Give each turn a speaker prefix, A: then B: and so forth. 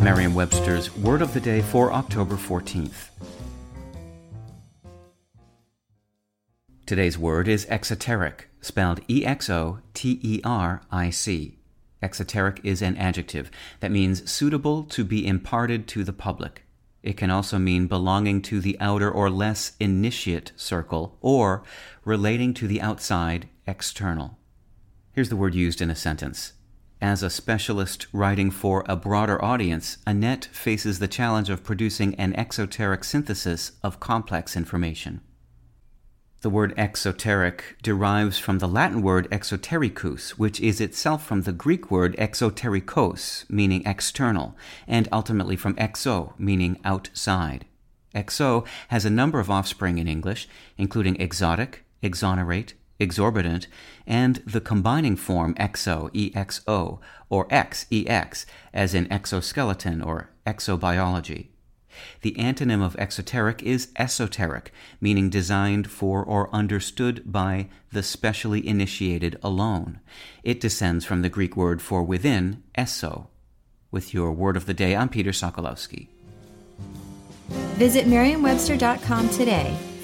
A: It's Merriam-Webster's Word of the Day for October 14th. Today's word is exoteric, spelled E-X-O-T-E-R-I-C. Exoteric is an adjective that means suitable to be imparted to the public. It can also mean belonging to the outer or less initiate circle, or relating to the outside, external. Here's the word used in a sentence. As a specialist writing for a broader audience, Annette faces the challenge of producing an exoteric synthesis of complex information. The word exoteric derives from the Latin word exotericus, which is itself from the Greek word exoterikos, meaning external, and ultimately from exo, meaning outside. Exo has a number of offspring in English, including exotic, exonerate, exorbitant, and the combining form exo, exo, or ex, ex, as in exoskeleton or exobiology. The antonym of exoteric is esoteric, meaning designed for or understood by the specially initiated alone. It descends from the Greek word for within, eso. With your word of the day, I'm Peter Sokolowski.
B: Visit Merriam-Webster.com today